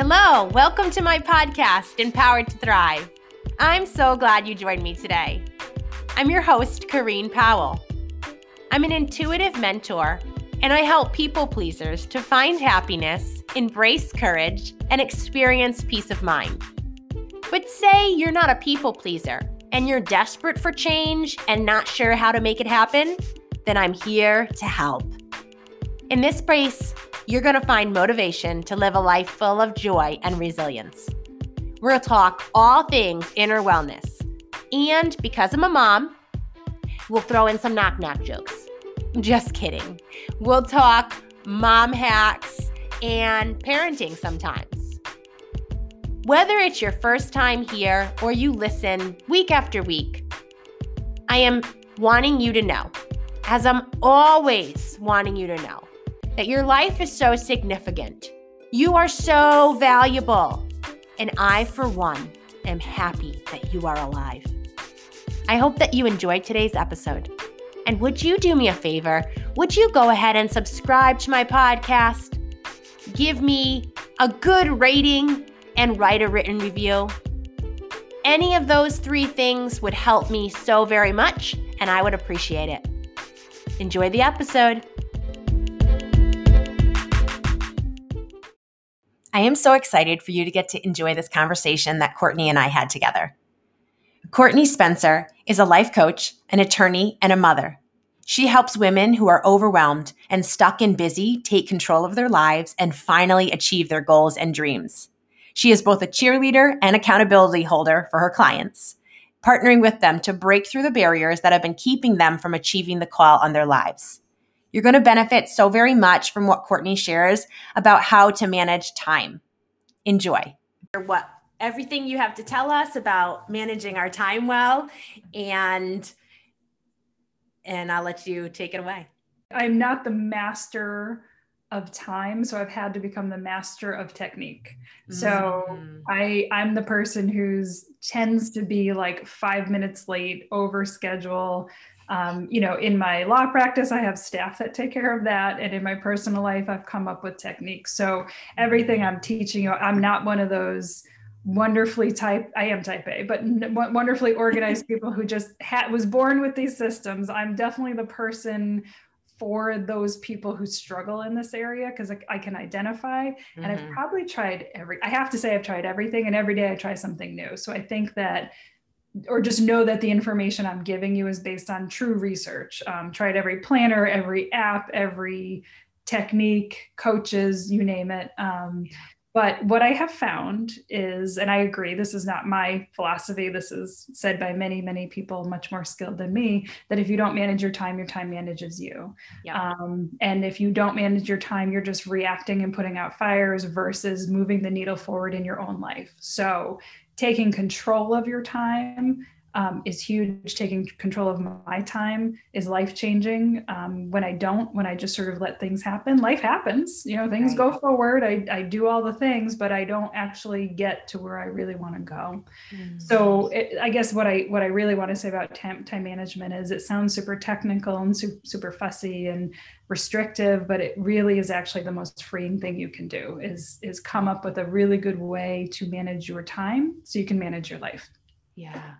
Hello, welcome to my podcast, Empowered to Thrive. I'm so glad you joined me today. I'm your host, Kareen Powell. I'm an intuitive mentor, and I help people pleasers to find happiness, embrace courage, and experience peace of mind. But say you're not a people pleaser and you're desperate for change and not sure how to make it happen, then I'm here to help. In this space, you're going to find motivation to live a life full of joy and resilience. We'll talk all things inner wellness. And because I'm a mom, we'll throw in some knock knock jokes. Just kidding. We'll talk mom hacks and parenting sometimes. Whether it's your first time here or you listen week after week, I am wanting you to know, as I'm always wanting you to know, that your life is so significant. You are so valuable. And I, for one, am happy that you are alive. I hope that you enjoyed today's episode. And would you do me a favor? Would you go ahead and subscribe to my podcast? Give me a good rating and write a written review. Any of those three things would help me so very much, and I would appreciate it. Enjoy the episode. I am so excited for you to get to enjoy this conversation that Courtney and I had together. Courtney Spencer is a life coach, an attorney, and a mother. She helps women who are overwhelmed and stuck in busy take control of their lives and finally achieve their goals and dreams. She is both a cheerleader and accountability holder for her clients, partnering with them to break through the barriers that have been keeping them from achieving the call on their lives. You're going to benefit so very much from what Courtney shares about how to manage time. Enjoy. What everything you have to tell us about managing our time well and and I'll let you take it away. I'm not the master of time so i've had to become the master of technique so mm. i i'm the person who's tends to be like five minutes late over schedule um, you know, in my law practice, I have staff that take care of that. And in my personal life, I've come up with techniques. So everything I'm teaching you, I'm not one of those wonderfully type i am type a but wonderfully organized people who just had was born with these systems i'm definitely the person for those people who struggle in this area because I, I, can identify mm-hmm. and i've mm-hmm. probably tried every i have to say i've tried everything and every day i try something new so i think that or just know that the information I'm giving you is based on true research. Um, tried every planner, every app, every technique, coaches, you name it. Um, but what I have found is, and I agree, this is not my philosophy. This is said by many, many people much more skilled than me that if you don't manage your time, your time manages you. Yeah. Um, and if you don't manage your time, you're just reacting and putting out fires versus moving the needle forward in your own life. So taking control of your time um, is huge. Taking control of my time is life changing. Um, when I don't, when I just sort of let things happen, life happens. You know, things right. go forward. I, I do all the things, but I don't actually get to where I really want to go. Mm. So it, I guess what I what I really want to say about time, time management is it sounds super technical and super, super fussy and restrictive, but it really is actually the most freeing thing you can do is is come up with a really good way to manage your time so you can manage your life. Yeah.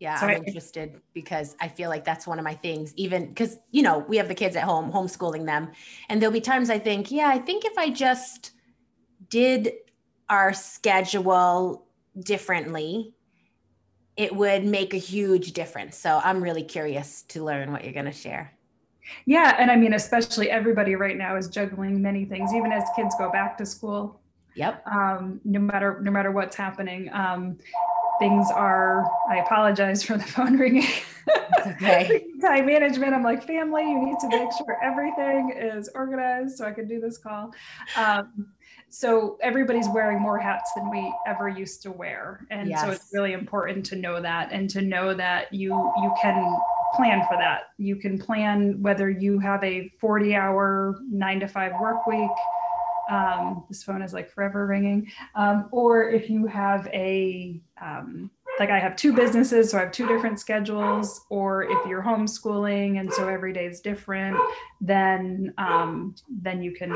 Yeah, so I'm interested because I feel like that's one of my things, even because, you know, we have the kids at home, homeschooling them. And there'll be times I think, yeah, I think if I just did our schedule differently, it would make a huge difference. So I'm really curious to learn what you're going to share. Yeah. And I mean, especially everybody right now is juggling many things, even as kids go back to school. Yep. Um, no matter no matter what's happening. Um, things are i apologize for the phone ringing. Okay. Time management i'm like family you need to make sure everything is organized so i can do this call. Um, so everybody's wearing more hats than we ever used to wear. And yes. so it's really important to know that and to know that you you can plan for that. You can plan whether you have a 40 hour 9 to 5 work week um, this phone is like forever ringing. Um, or if you have a, um, like I have two businesses, so I have two different schedules, or if you're homeschooling and so every day is different, then, um, then you can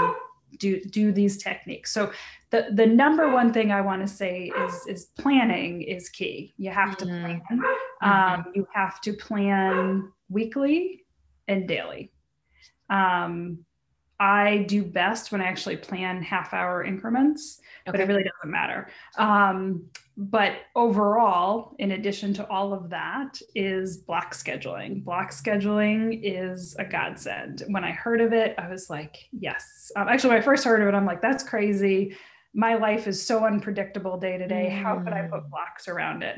do do these techniques so the the number one thing i want to say is is planning is key you have to mm-hmm. plan mm-hmm. um, you have to plan weekly and daily um, I do best when I actually plan half hour increments, okay. but it really doesn't matter. Um, but overall, in addition to all of that, is block scheduling. Block scheduling is a godsend. When I heard of it, I was like, yes. Um, actually, when I first heard of it, I'm like, that's crazy. My life is so unpredictable day to day. How could I put mm. blocks around it?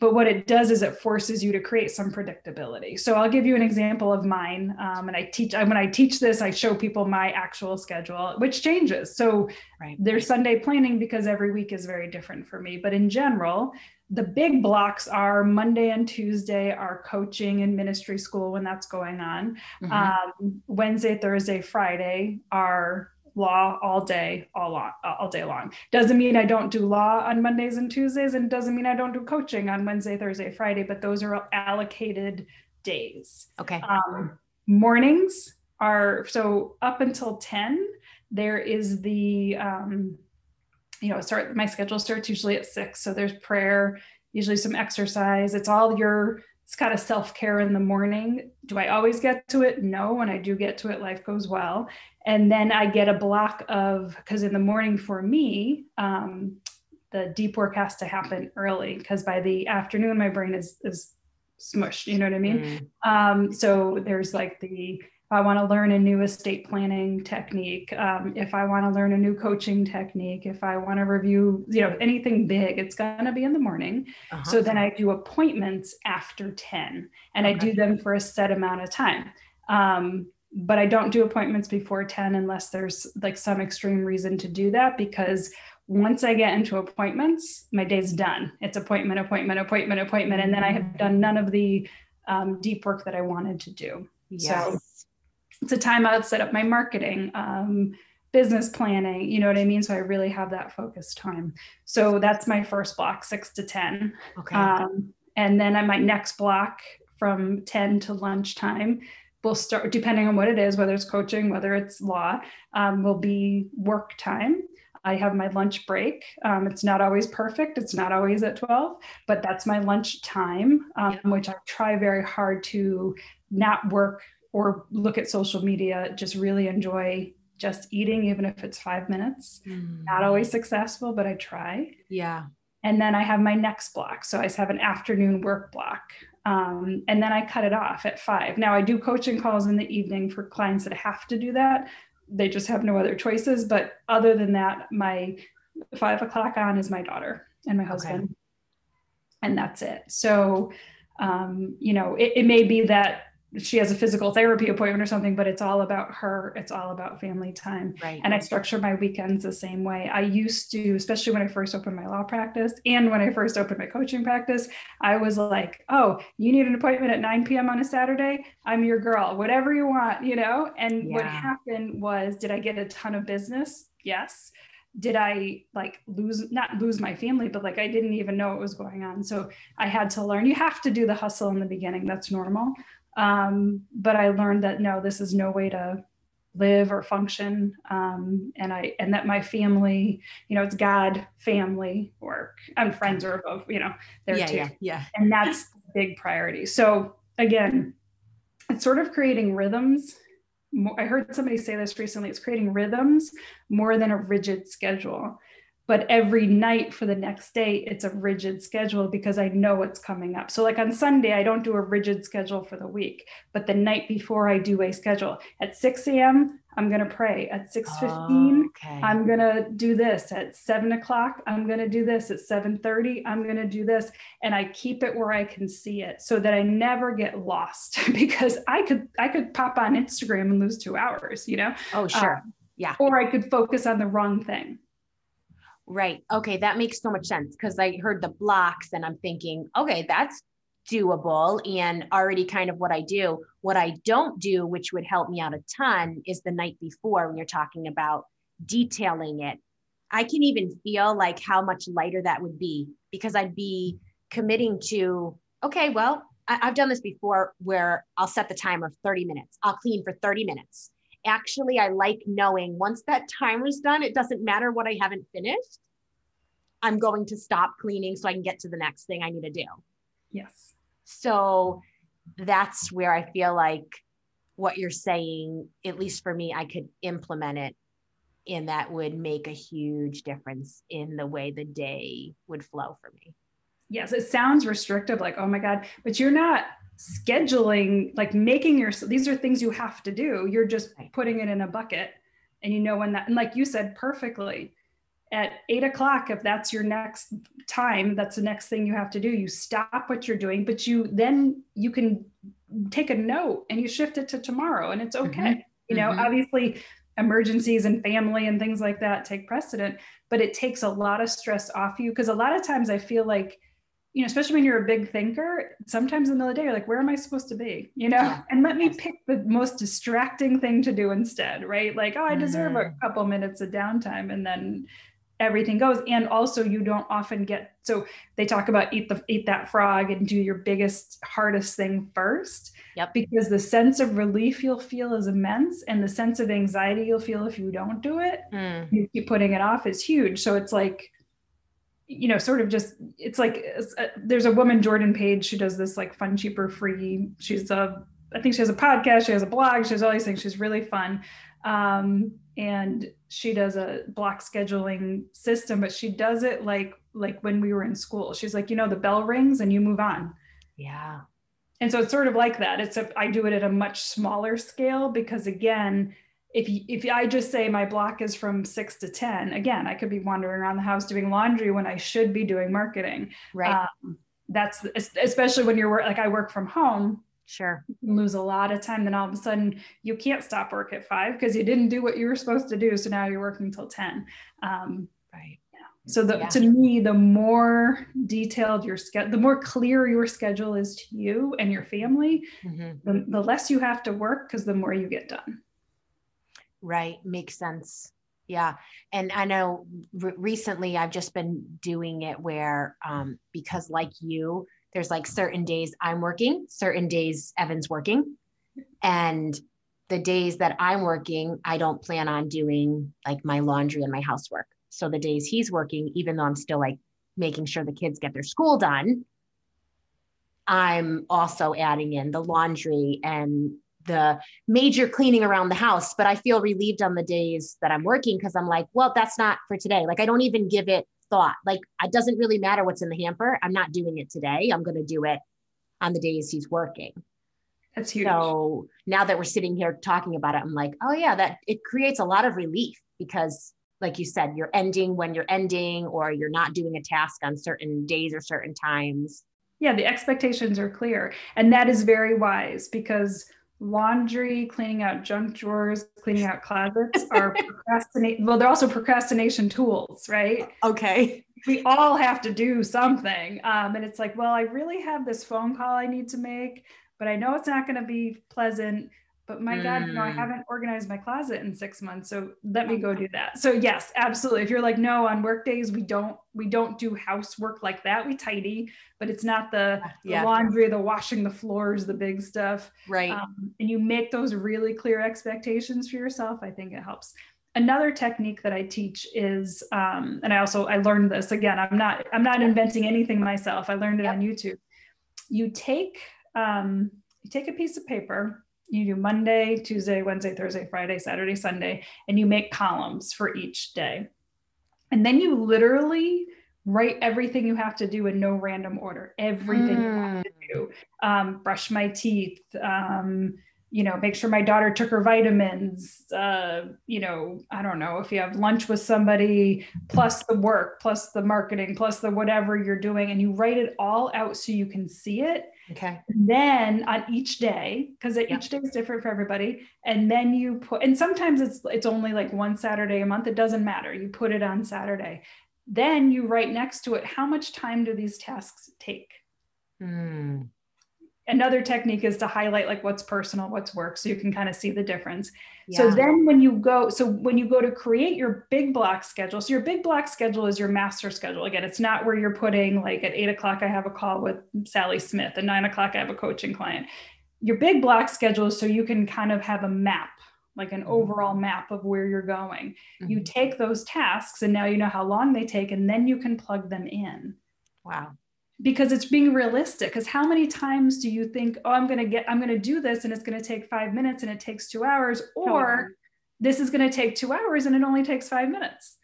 But what it does is it forces you to create some predictability so i'll give you an example of mine um, and i teach when i teach this i show people my actual schedule which changes so right. there's sunday planning because every week is very different for me but in general the big blocks are monday and tuesday are coaching and ministry school when that's going on mm-hmm. um, wednesday thursday friday are law all day, all long, all day long. Doesn't mean I don't do law on Mondays and Tuesdays, and doesn't mean I don't do coaching on Wednesday, Thursday, Friday. But those are allocated days. Okay. Um, mornings are so up until ten. There is the um, you know start my schedule starts usually at six, so there's prayer, usually some exercise. It's all your it's kind of self care in the morning. Do I always get to it? No. When I do get to it, life goes well. And then I get a block of, because in the morning for me, um, the deep work has to happen early because by the afternoon, my brain is, is smushed. You know what I mean? Mm. Um, so there's like the I want to learn a new estate planning technique, um, if I want to learn a new coaching technique, if I want to review, you know, anything big, it's going to be in the morning. Uh-huh. So then I do appointments after 10 and okay. I do them for a set amount of time. Um, but I don't do appointments before 10 unless there's like some extreme reason to do that because once I get into appointments, my day's done. It's appointment, appointment, appointment, appointment. And then I have done none of the um, deep work that I wanted to do. Yes. So it's a time I'd set up my marketing, um, business planning, you know what I mean? So I really have that focused time. So that's my first block, six to 10. Okay. Um, and then at my next block from 10 to lunchtime, we'll start, depending on what it is, whether it's coaching, whether it's law, um, will be work time. I have my lunch break. Um, it's not always perfect. It's not always at 12, but that's my lunch time, um, yeah. which I try very hard to not work or look at social media, just really enjoy just eating, even if it's five minutes. Mm. Not always successful, but I try. Yeah. And then I have my next block. So I have an afternoon work block. Um, and then I cut it off at five. Now I do coaching calls in the evening for clients that have to do that. They just have no other choices. But other than that, my five o'clock on is my daughter and my husband. Okay. And that's it. So, um, you know, it, it may be that she has a physical therapy appointment or something, but it's all about her. It's all about family time. Right. And I structure my weekends the same way. I used to, especially when I first opened my law practice and when I first opened my coaching practice, I was like, oh, you need an appointment at 9 p.m. on a Saturday? I'm your girl, whatever you want, you know? And yeah. what happened was, did I get a ton of business? Yes did I like lose not lose my family, but like I didn't even know what was going on. So I had to learn. You have to do the hustle in the beginning. That's normal. Um, but I learned that no, this is no way to live or function. Um, and I and that my family, you know, it's God, family, work, and friends are above, you know, there yeah, too. Yeah, yeah. And that's big priority. So again, it's sort of creating rhythms. I heard somebody say this recently. It's creating rhythms more than a rigid schedule but every night for the next day it's a rigid schedule because i know what's coming up. So like on sunday i don't do a rigid schedule for the week but the night before i do a schedule. At 6 a.m i'm going to pray. At 6.15 okay. i'm going to do this. At 7 o'clock i'm going to do this. At 7.30 i'm going to do this. And i keep it where i can see it so that i never get lost because i could i could pop on instagram and lose two hours you know? Oh sure. Um, yeah. or i could focus on the wrong thing Right. Okay. That makes so much sense because I heard the blocks and I'm thinking, okay, that's doable and already kind of what I do. What I don't do, which would help me out a ton, is the night before when you're talking about detailing it. I can even feel like how much lighter that would be because I'd be committing to, okay, well, I, have done this before where I'll set the timer 30 minutes, I'll clean for 30 minutes. Actually I like knowing once that timer's done, it doesn't matter what I haven't finished. I'm going to stop cleaning so I can get to the next thing I need to do. Yes. So that's where I feel like what you're saying, at least for me, I could implement it and that would make a huge difference in the way the day would flow for me. Yes, it sounds restrictive, like, oh my God, but you're not scheduling, like making your, these are things you have to do. You're just putting it in a bucket and you know when that, and like you said perfectly, at eight o'clock, if that's your next time, that's the next thing you have to do. You stop what you're doing, but you then you can take a note and you shift it to tomorrow and it's okay. Mm-hmm. You know, mm-hmm. obviously emergencies and family and things like that take precedent, but it takes a lot of stress off you because a lot of times I feel like you know, especially when you're a big thinker, sometimes in the middle of the day, you're like, where am I supposed to be? You know, and let me pick the most distracting thing to do instead, right? Like, oh, I deserve mm-hmm. a couple minutes of downtime. And then everything goes and also you don't often get so they talk about eat the eat that frog and do your biggest hardest thing first yep because the sense of relief you'll feel is immense and the sense of anxiety you'll feel if you don't do it mm. you keep putting it off is huge so it's like you know sort of just it's like uh, there's a woman jordan page who does this like fun cheap or free she's a i think she has a podcast she has a blog she has all these things she's really fun. Um, and she does a block scheduling system but she does it like like when we were in school. She's like you know the bell rings and you move on. Yeah. And so it's sort of like that it's a, i do it at a much smaller scale because again if if I just say my block is from six to 10, again, I could be wandering around the house doing laundry when I should be doing marketing. Right. Um, that's especially when you're like, I work from home. Sure. Lose a lot of time. Then all of a sudden you can't stop work at five because you didn't do what you were supposed to do. So now you're working till 10. Um, right. So the, yeah. to me, the more detailed your schedule, the more clear your schedule is to you and your family, mm-hmm. the, the less you have to work because the more you get done. Right. Makes sense. Yeah. And I know re- recently I've just been doing it where, um, because like you, there's like certain days I'm working, certain days Evan's working. And the days that I'm working, I don't plan on doing like my laundry and my housework. So the days he's working, even though I'm still like making sure the kids get their school done, I'm also adding in the laundry and the major cleaning around the house. But I feel relieved on the days that I'm working because I'm like, well, that's not for today. Like I don't even give it thought. Like it doesn't really matter what's in the hamper. I'm not doing it today. I'm going to do it on the days he's working. That's huge. So now that we're sitting here talking about it, I'm like, oh yeah, that it creates a lot of relief because like you said, you're ending when you're ending or you're not doing a task on certain days or certain times. Yeah, the expectations are clear. And that is very wise because laundry, cleaning out junk drawers, cleaning out closets are procrastinate. Well, they're also procrastination tools, right? Okay. We all have to do something. Um, and it's like, well, I really have this phone call I need to make, but I know it's not going to be pleasant but my mm. god you know i haven't organized my closet in six months so let me go do that so yes absolutely if you're like no on work days we don't we don't do housework like that we tidy but it's not the, yeah. the laundry the washing the floors the big stuff right um, and you make those really clear expectations for yourself i think it helps another technique that i teach is um, and i also i learned this again i'm not i'm not inventing anything myself i learned it yep. on youtube you take um, you take a piece of paper you do Monday, Tuesday, Wednesday, Thursday, Friday, Saturday, Sunday, and you make columns for each day. And then you literally write everything you have to do in no random order, everything mm. you have to do. Um, brush my teeth, um, you know, make sure my daughter took her vitamins, uh, you know, I don't know if you have lunch with somebody, plus the work, plus the marketing, plus the whatever you're doing, and you write it all out so you can see it. Okay. then on each day, because yep. each day is different for everybody, and then you put, and sometimes it's it's only like one Saturday a month. It doesn't matter. You put it on Saturday. Then you write next to it how much time do these tasks take. Mm another technique is to highlight like what's personal what's work so you can kind of see the difference yeah. so then when you go so when you go to create your big block schedule so your big block schedule is your master schedule again it's not where you're putting like at eight o'clock i have a call with sally smith at nine o'clock i have a coaching client your big block schedule is so you can kind of have a map like an mm-hmm. overall map of where you're going. Mm-hmm. You take those tasks and now you know how long they take, and then you can plug them in. Wow. Because it's being realistic. Because how many times do you think, oh, I'm going to get, I'm going to do this and it's going to take five minutes and it takes two hours, or this is going to take two hours and it only takes five minutes?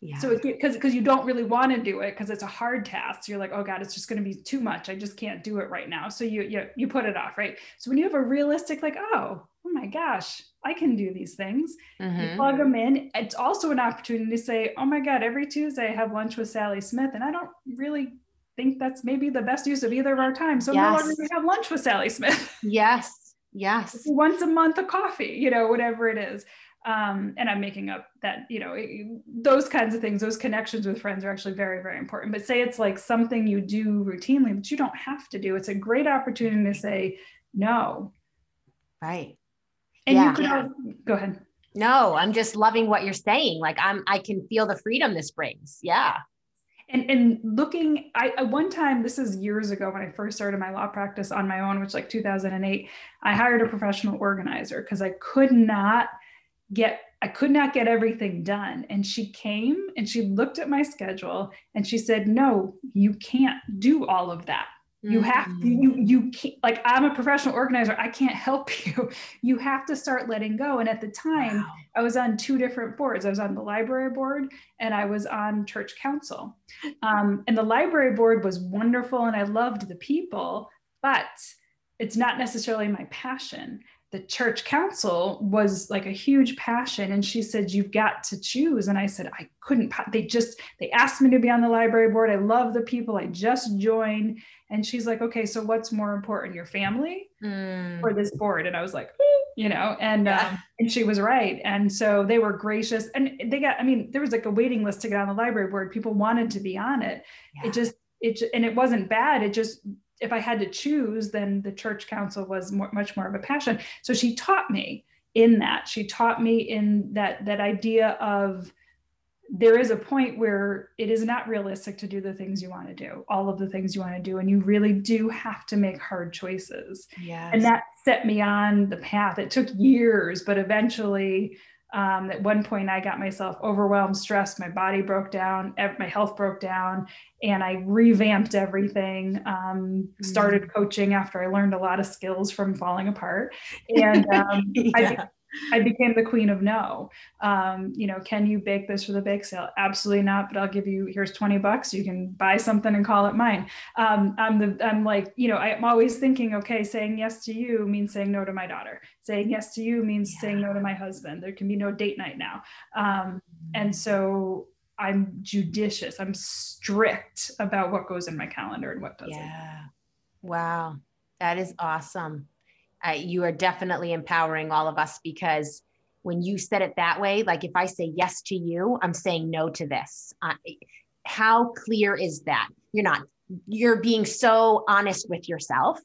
Yeah. So because because you don't really want to do it because it's a hard task. So you're like, oh God, it's just going to be too much. I just can't do it right now. So you you you put it off, right? So when you have a realistic, like, oh, oh my gosh, I can do these things. Mm-hmm. You plug them in. It's also an opportunity to say, oh my God, every Tuesday I have lunch with Sally Smith, and I don't really think that's maybe the best use of either of our time. So yes. no longer we have lunch with Sally Smith. Yes. Yes. Once a month, a coffee, you know, whatever it is um, and i'm making up that you know those kinds of things those connections with friends are actually very very important but say it's like something you do routinely but you don't have to do it's a great opportunity to say no right and yeah. you could yeah. go ahead no i'm just loving what you're saying like i'm i can feel the freedom this brings yeah and and looking I, I one time this is years ago when i first started my law practice on my own which like 2008 i hired a professional organizer because i could not get I could not get everything done. And she came and she looked at my schedule and she said, No, you can't do all of that. You have to, mm. you, you can't, like, I'm a professional organizer. I can't help you. You have to start letting go. And at the time, wow. I was on two different boards. I was on the library board and I was on church council. Um, and the library board was wonderful and I loved the people, but it's not necessarily my passion the church council was like a huge passion and she said you've got to choose. And i said i couldn't they just they asked me to be on the library board. I love the people. I just joined. And she's like okay so what's more important your family mm. or this board? And i was like you know and yeah. um, and she was right. And so they were gracious. And they got i mean there was like a waiting list to get on the library board. People wanted to be on it. Yeah. it just it and it wasn't bad. It just if I had to choose, then the church council was more, much more of a passion. So she taught me in that. She taught me in that that idea of there is a point where it is not realistic to do the things you want to do, all of the things you want to do, and you really do have to make hard choices. Yes. And that set me on the path. It took years, but eventually um, at one point, I got myself overwhelmed, stressed. My body broke down, my health broke down, and I revamped everything. Um, started mm. coaching after I learned a lot of skills from falling apart, and um, yeah. I, I became the queen of no. Um, you know, can you bake this for the bake sale? Absolutely not. But I'll give you here's 20 bucks. You can buy something and call it mine. Um, I'm the I'm like, you know, I'm always thinking, okay, saying yes to you means saying no to my daughter. Saying yes to you means yeah. saying no to my husband. There can be no date night now. Um, and so I'm judicious. I'm strict about what goes in my calendar and what doesn't. Yeah. Wow. That is awesome uh, you are definitely empowering all of us because when you said it that way, like if I say yes to you, I'm saying no to this. Uh, how clear is that? You're not, you're being so honest with yourself.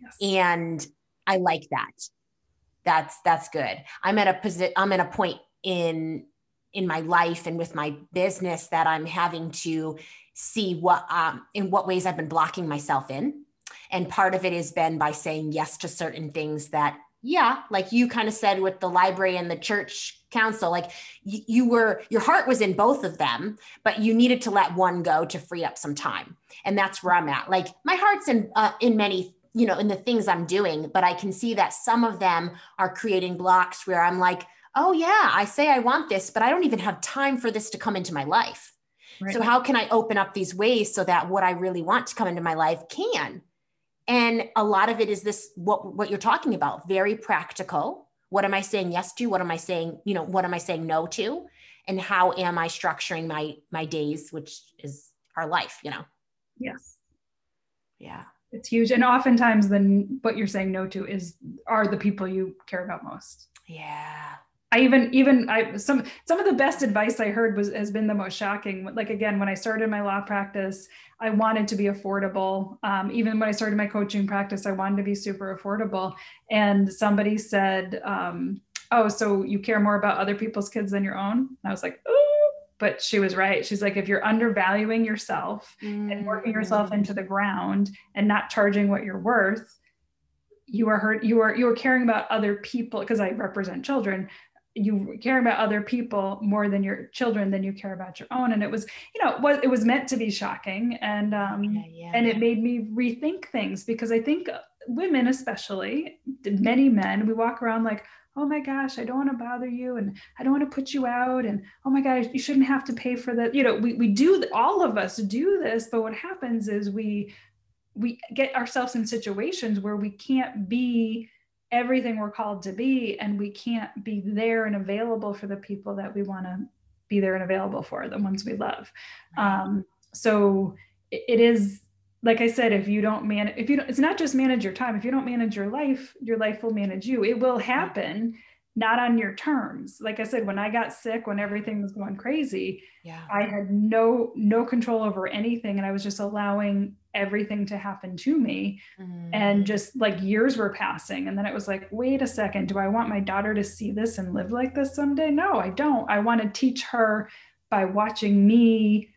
Yes. And I like that. That's, that's good. I'm at a position, I'm at a point in, in my life and with my business that I'm having to see what, um, in what ways I've been blocking myself in and part of it has been by saying yes to certain things that, yeah, like you kind of said with the library and the church council, like you, you were, your heart was in both of them, but you needed to let one go to free up some time. And that's where I'm at. Like my heart's in, uh, in many you know in the things i'm doing but i can see that some of them are creating blocks where i'm like oh yeah i say i want this but i don't even have time for this to come into my life right. so how can i open up these ways so that what i really want to come into my life can and a lot of it is this what what you're talking about very practical. What am i saying yes to? What am i saying you know what am i saying no to? And how am i structuring my my days which is our life you know? Yes. Yeah. It's huge. And oftentimes then what you're saying no to is are the people you care about most. Yeah I even even I some some of the best advice I heard was has been the most shocking. Like again, when I started my law practice, I wanted to be affordable. Um, even when I started my coaching practice, I wanted to be super affordable. And somebody said, um, "Oh, so you care more about other people's kids than your own?" And I was like, "Oh." But she was right. She's like, if you're undervaluing yourself mm. and working yourself into the ground and not charging what you're worth, you are hurt you are you are caring about other people because i represent children you care about other people more than your children than you care about your own and it was you know what it was meant to be shocking and um yeah, yeah. and it made me rethink things because i think women especially many men we walk around like oh my gosh i don't want to bother you and i don't want to put you out and oh my gosh you shouldn't have to pay for that you know we, we do all of us do this but what happens is we we get ourselves in situations where we can't be everything we're called to be and we can't be there and available for the people that we want to be there and available for the ones we love. Um, so it is like i said if you don't manage if you don't it's not just manage your time. If you don't manage your life your life will manage you. It will happen not on your terms. Like i said when i got sick when everything was going crazy yeah. I had no no control over anything and i was just allowing everything to happen to me. Mm. and just like years were passing and then it was like wait a second do i want my daughter to see this and live like this someday? No i don't. I want to teach her by watching me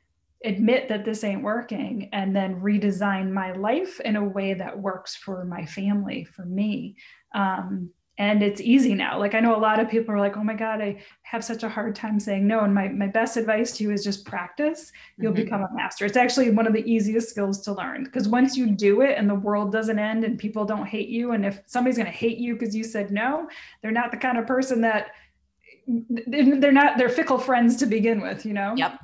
admit that this ain't working and then redesign my life in a way that works for my family for me. Um, and it's easy now. Like i know a lot of people are like oh my god i have such a hard time saying no. And my, my best advice to you is just practice. You'll mm-hmm. become a master. It's actually one of the easiest skills to learn because once you do it and the world doesn't end and people don't hate you and if somebody's going to hate you because you said no they're not the kind of person that they're not they're fickle friends to begin with you know? Yep.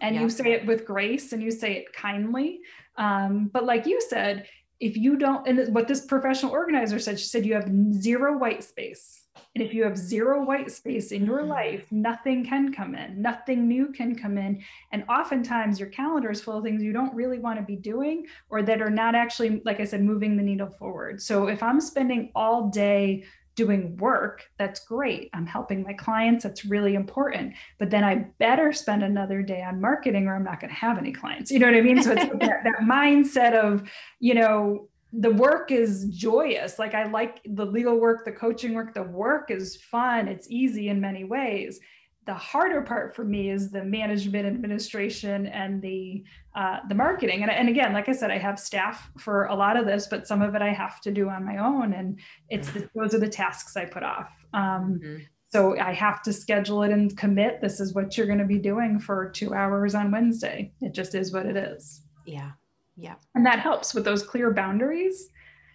And yep. you say it with grace and you say it kindly. Um, but like you said if you don't, and what this professional organizer said, she said you have zero white space. And if you have zero white space in your mm-hmm. life, nothing can come in, nothing new can come in. And oftentimes your calendar is full of things you don't really want to be doing or that are not actually, like I said, moving the needle forward. So if I'm spending all day doing work, that's great. I'm helping my clients, that's really important. But then I better spend another day on marketing or I'm not going to have any clients. You know what I mean? So it's that, that mindset of, you know, the work is joyous. Like I like the legal work, the coaching work, the work is fun, it's easy in many ways the harder part for me is the management administration and the uh, the marketing. And, and again like i said i have staff for a lot of this but some of it i have to do on my own and it's the, those are the tasks i put off. Um, mm-hmm. so i have to schedule it and commit this is what you're going to be doing for two hours on wednesday. It just is what it is. Yeah yeah. And that helps with those clear boundaries.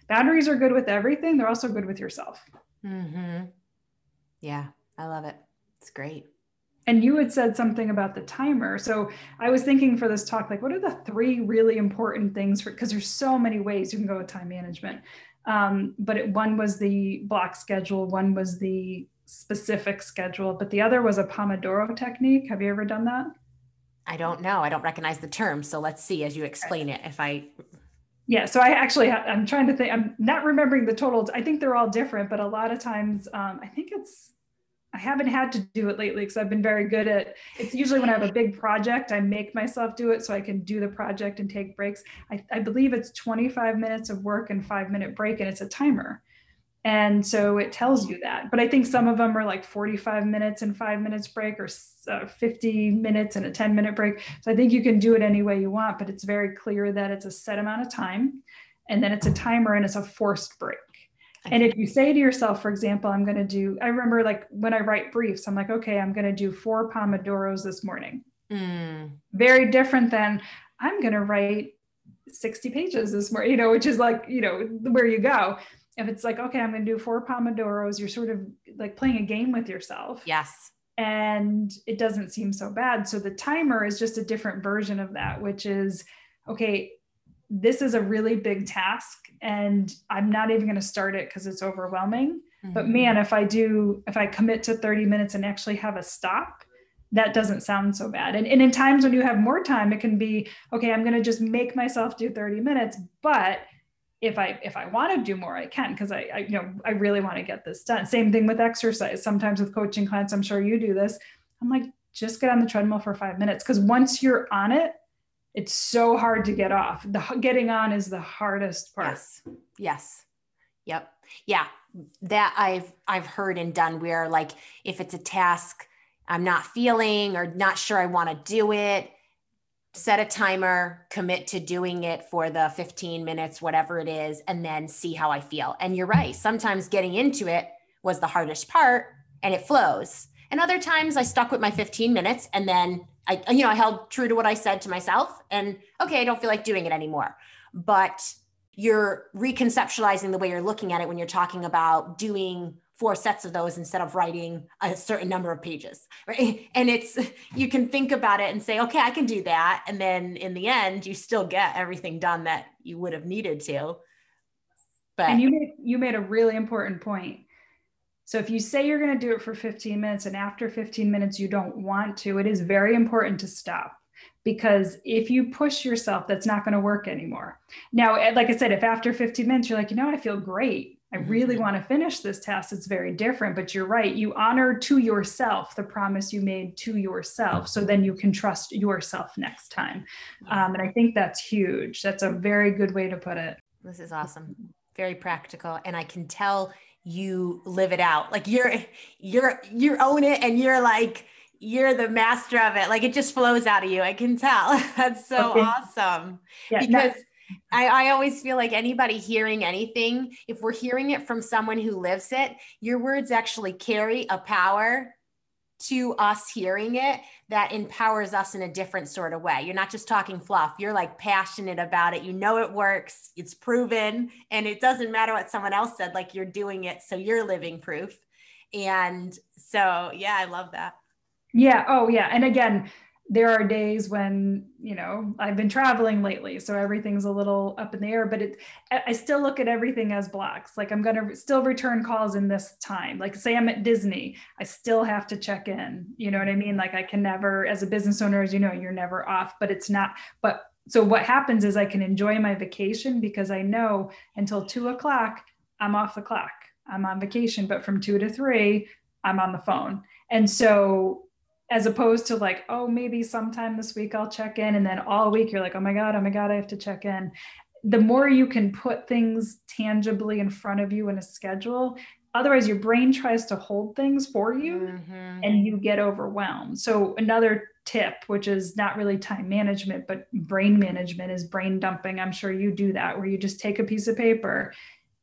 Boundaries are good with everything they're also good with yourself. Mm-hmm. yeah i love it. It's great and you had said something about the timer. So i was thinking for this talk like what are the three really important things for because there's so many ways you can go with time management. Um, but it, one was the block schedule one was the specific schedule but the other was a pomodoro technique. Have you ever done that? I don't know. I don't recognize the term so let's see as you explain it if i yeah so i actually i'm trying to think i'm not remembering the totals. I think they're all different but a lot of times um, i think it's I haven't had to do it lately because I've been very good at it's usually when I have a big project, I make myself do it so I can do the project and take breaks. I, I believe it's 25 minutes of work and five minute break, and it's a timer. And so it tells you that. But I think some of them are like 45 minutes and five minutes break or uh, 50 minutes and a 10 minute break. So I think you can do it any way you want, but it's very clear that it's a set amount of time and then it's a timer and it's a forced break. And if you say to yourself, for example, I'm going to do, I remember like when I write briefs, I'm like, okay, I'm going to do four Pomodoros this morning. Mm. Very different than I'm going to write 60 pages this morning, you know, which is like, you know, where you go. If it's like, okay, I'm going to do four Pomodoros, you're sort of like playing a game with yourself. Yes. And it doesn't seem so bad. So the timer is just a different version of that, which is, okay, this is a really big task and I'm not even going to start it because it's overwhelming. Mm-hmm. But man, if I do, if I commit to 30 minutes and actually have a stop, that doesn't sound so bad. And, and in times when you have more time, it can be, okay, I'm going to just make myself do 30 minutes. But if I if I want to do more, I can because I, I you know I really want to get this done. Same thing with exercise. Sometimes with coaching clients, I'm sure you do this. I'm like, just get on the treadmill for five minutes because once you're on it, it's so hard to get off. The getting on is the hardest part. Yes. Yes. Yep. Yeah. That I've I've heard and done where like if it's a task I'm not feeling or not sure I want to do it, set a timer, commit to doing it for the 15 minutes, whatever it is, and then see how I feel. And you're right. Sometimes getting into it was the hardest part and it flows. And other times I stuck with my 15 minutes and then I, you know, I held true to what I said to myself and okay, I don't feel like doing it anymore. But you're reconceptualizing the way you're looking at it when you're talking about doing four sets of those instead of writing a certain number of pages right? And it's you can think about it and say okay i can do that. And then in the end you still get everything done that you would have needed to. But and you made you made a really important point so if you say you're going to do it for 15 minutes and after 15 minutes you don't want to it is very important to stop because if you push yourself that's not going to work anymore now like i said if after 15 minutes you're like you know i feel great I really mm-hmm. want to finish this test. It's very different, but you're right. You honor to yourself the promise you made to yourself. So then you can trust yourself next time. Um, and I think that's huge. That's a very good way to put it. This is awesome. Very practical. And I can tell you live it out. Like you're, you're, you own it and you're like, you're the master of it. Like it just flows out of you. I can tell. That's so okay. awesome. Yeah, because I, I always feel like anybody hearing anything, if we're hearing it from someone who lives it, your words actually carry a power to us hearing it that empowers us in a different sort of way. You're not just talking fluff, you're like passionate about it. You know it works, it's proven, and it doesn't matter what someone else said, like you're doing it. So you're living proof. And so, yeah, I love that. Yeah. Oh, yeah. And again, there are days when you know i've been traveling lately so everything's a little up in the air but it i still look at everything as blocks. Like i'm going to still return calls in this time. Like say i'm at disney i still have to check in. You know what i mean? Like i can never as a business owner as you know you're never off but it's not but so what happens is i can enjoy my vacation because i know until two o'clock i'm off the clock. I'm on vacation but from two to three i'm on the phone. And so as opposed to like, oh, maybe sometime this week I'll check in. And then all week you're like, oh my God, oh my God, I have to check in. The more you can put things tangibly in front of you in a schedule, otherwise your brain tries to hold things for you mm-hmm. and you get overwhelmed. So, another tip, which is not really time management, but brain management, is brain dumping. I'm sure you do that, where you just take a piece of paper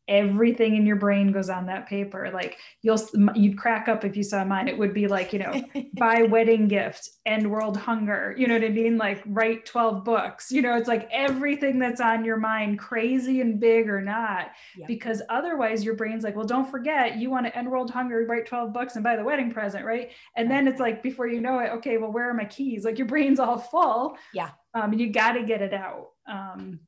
everything in your brain goes on that paper. Like you'll you'd crack up if you saw mine. It would be like you know buy wedding gift end world hunger. You know what i mean? Like write 12 books. You know it's like everything that's on your mind crazy and big or not because otherwise your brain's like well don't forget you want to end world hunger write 12 books and buy the wedding present right? And then it's like before you know it okay well where are my keys? Like your brain's all full. Yeah. Um, you got to get it out. Um,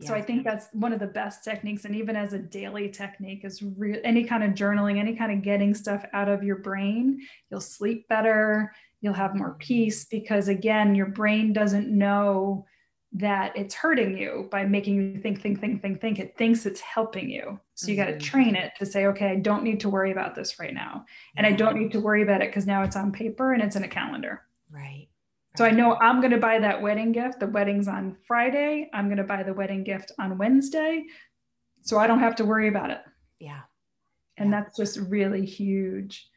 so I think that's one of the best techniques. And even as a daily technique is re- any kind of journaling, any kind of getting stuff out of your brain, you'll sleep better, you'll have more peace because again, your brain doesn't know that it's hurting you by making you think, think, think, think, think. It thinks it's helping you. So you mm-hmm. got to train it to say, okay, I don't need to worry about this right now. And I don't need to worry about it because now it's on paper and it's in a calendar. Right. So I know I'm going to buy that wedding gift. The wedding's on Friday. I'm going to buy the wedding gift on Wednesday. So I don't have to worry about it. Yeah. And yeah. that's just really huge.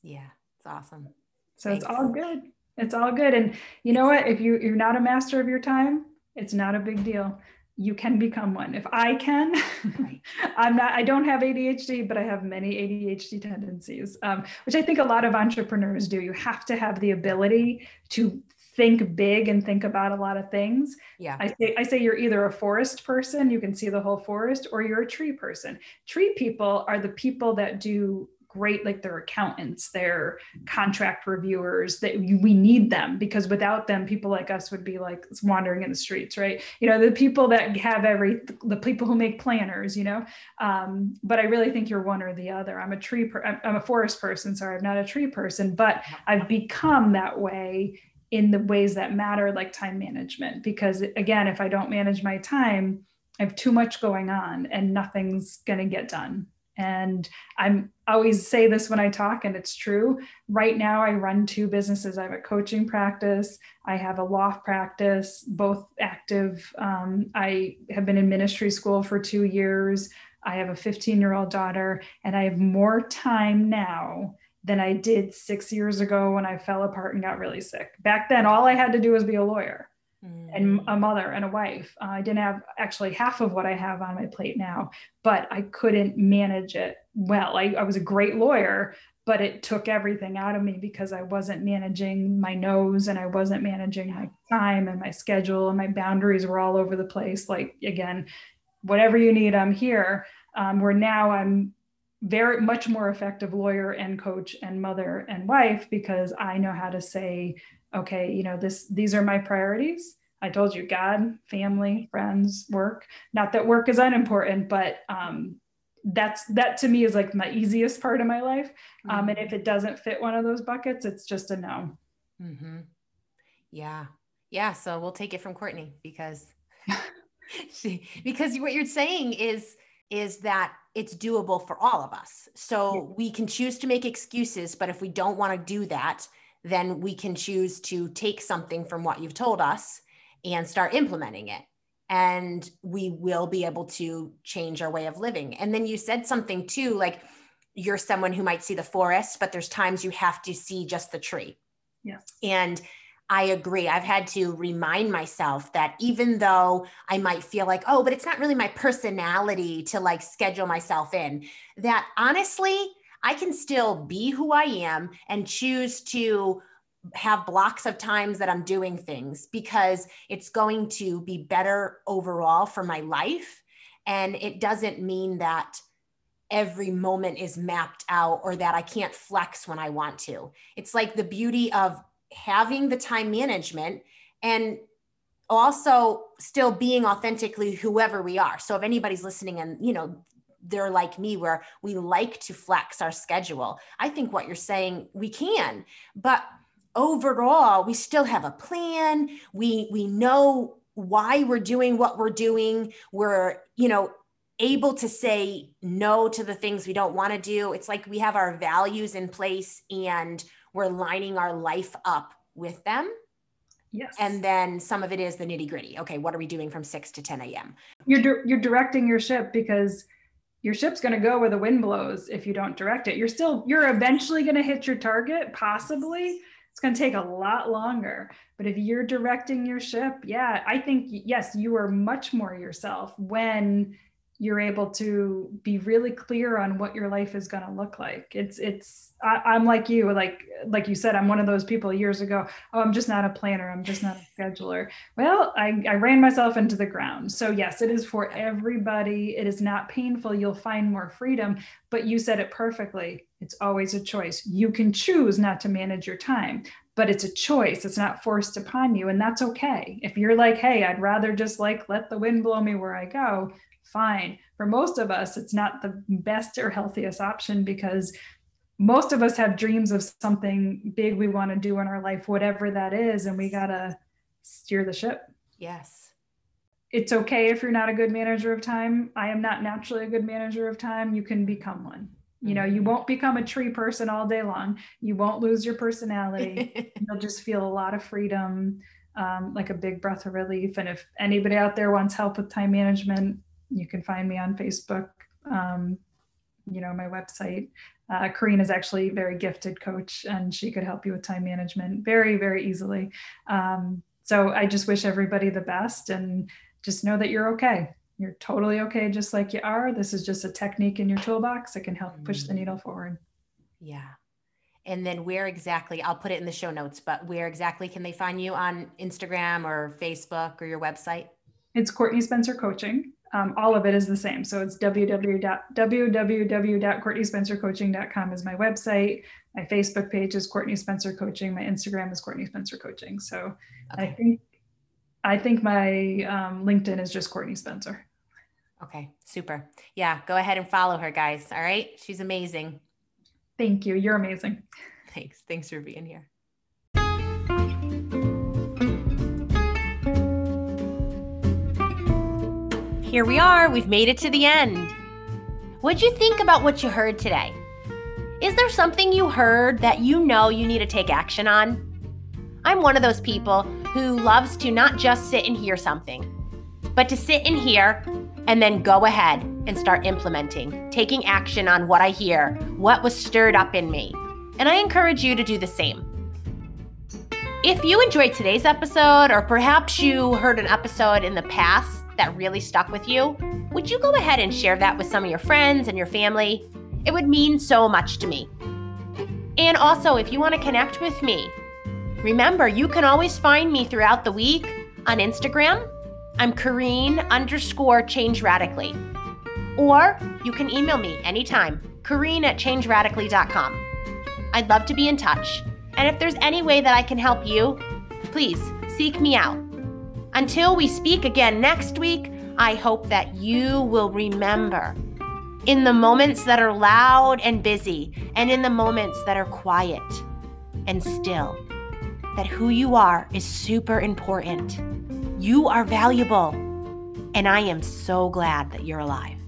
Yeah, it's awesome. So Thanks. it's all good. It's all good. And you know what? If you, you're not a master of your time, it's not a big deal you can become one. If I can. I'm not, I don't have ADHD, but I have many ADHD tendencies, um, which I think a lot of entrepreneurs do. You have to have the ability to think big and think about a lot of things. Yeah. I say I say you're either a forest person, you can see the whole forest, or you're a tree person. Tree people are the people that do great like they're accountants they're contract reviewers that we need them because without them people like us would be like wandering in the streets right? You know the people that have every the people who make planners you know? Um, but i really think you're one or the other. I'm a tree per, i'm a forest person sorry i'm not a tree person but i've become that way in the ways that matter like time management because again if i don't manage my time i have too much going on and nothing's going to get done and I'm always say this when I talk, and it's true. Right now, I run two businesses. I have a coaching practice. I have a law practice, both active. Um, I have been in ministry school for two years. I have a 15 year old daughter, and I have more time now than I did six years ago when I fell apart and got really sick. Back then, all I had to do was be a lawyer mm. and a mother and a wife. Uh, I didn't have actually half of what I have on my plate now, but I couldn't manage it well. I, I was a great lawyer, but it took everything out of me because I wasn't managing my noes and I wasn't managing my time and my schedule and my boundaries were all over the place. Like, again, whatever you need, I'm here. Um, where now I'm very much more effective lawyer and coach and mother and wife because I know how to say, okay, you know, this these are my priorities. I told you, God, family, friends, work. Not that work is unimportant, but um, that's that to me is like my easiest part of my life. Um, mm-hmm. and if it doesn't fit one of those buckets, it's just a no. Mm-hmm. Yeah, yeah. So we'll take it from Courtney because she because what you're saying is is that it's doable for all of us. So yeah. we can choose to make excuses, but if we don't want to do that, then we can choose to take something from what you've told us and start implementing it. And we will be able to change our way of living. And then you said something too, like you're someone who might see the forest, but there's times you have to see just the tree. Yeah. And I agree. I've had to remind myself that even though I might feel like, oh, but it's not really my personality to like schedule myself in, that honestly, I can still be who I am and choose to have blocks of times that I'm doing things because it's going to be better overall for my life. And it doesn't mean that every moment is mapped out or that I can't flex when I want to. It's like the beauty of having the time management and also still being authentically whoever we are. So if anybody's listening and, you know, they're like me where we like to flex our schedule. I think what you're saying we can, but overall we still have a plan. We we know why we're doing what we're doing. We're, you know, able to say no to the things we don't want to do. It's like we have our values in place and we're lining our life up with them. Yes. And then some of it is the nitty gritty. Okay, what are we doing from 6 to 10 a.m.? You're, you're directing your ship because your ship's going to go where the wind blows if you don't direct it. You're still, you're eventually going to hit your target, possibly. It's going to take a lot longer. But if you're directing your ship, yeah, I think, yes, you are much more yourself when you're able to be really clear on what your life is going to look like. It's it's I, am like you like like you said i'm one of those people years ago oh i'm just not a planner i'm just not a scheduler. Well I, I ran myself into the ground. So yes it is for everybody. It is not painful. You'll find more freedom but you said it perfectly. It's always a choice. You can choose not to manage your time but it's a choice. It's not forced upon you and that's okay. If you're like hey i'd rather just like let the wind blow me where i go fine. For most of us, it's not the best or healthiest option because most of us have dreams of something big we want to do in our life, whatever that is, and we got to steer the ship. Yes. It's okay if you're not a good manager of time. I am not naturally a good manager of time. You can become one. You know, you mm-hmm. won't become a tree person all day long. You won't lose your personality. You'll just feel a lot of freedom, um, like a big breath of relief. And if anybody out there wants help with time management, you can find me on Facebook, um, you know, my website. Uh, Kareen is actually a very gifted coach and she could help you with time management very, very easily. Um, so I just wish everybody the best and just know that you're okay. You're totally okay just like you are. This is just a technique in your toolbox that can help push the needle forward. Yeah. And then where exactly, I'll put it in the show notes, but where exactly can they find you on Instagram or Facebook or your website? It's Courtney Spencer Coaching. Um, all of it is the same. So it's www.courtneyspencercoaching.com is my website. My Facebook page is Courtney Spencer Coaching. My Instagram is Courtney Spencer Coaching. So okay. I think I think my um, LinkedIn is just Courtney Spencer. Okay, super. Yeah, go ahead and follow her, guys. All right, she's amazing. Thank you. You're amazing. Thanks. Thanks for being here. Here we are, we've made it to the end. What'd you think about what you heard today? Is there something you heard that you know you need to take action on? I'm one of those people who loves to not just sit and hear something, but to sit and hear and then go ahead and start implementing, taking action on what I hear, what was stirred up in me. and I encourage you to do the same. If you enjoyed today's episode, or perhaps you heard an episode in the past that really stuck with you, would you go ahead and share that with some of your friends and your family? It would mean so much to me. And also, if you want to connect with me, remember you can always find me throughout the week on Instagram. I'm Kareen underscore change radically. Or you can email me anytime, Kareen at changeradically.com. I'd love to be in touch. And if there's any way that I can help you, please seek me out. Until we speak again next week, I hope that you will remember in the moments that are loud and busy, and in the moments that are quiet and still, that who you are is super important. You are valuable, and I am so glad that you're alive.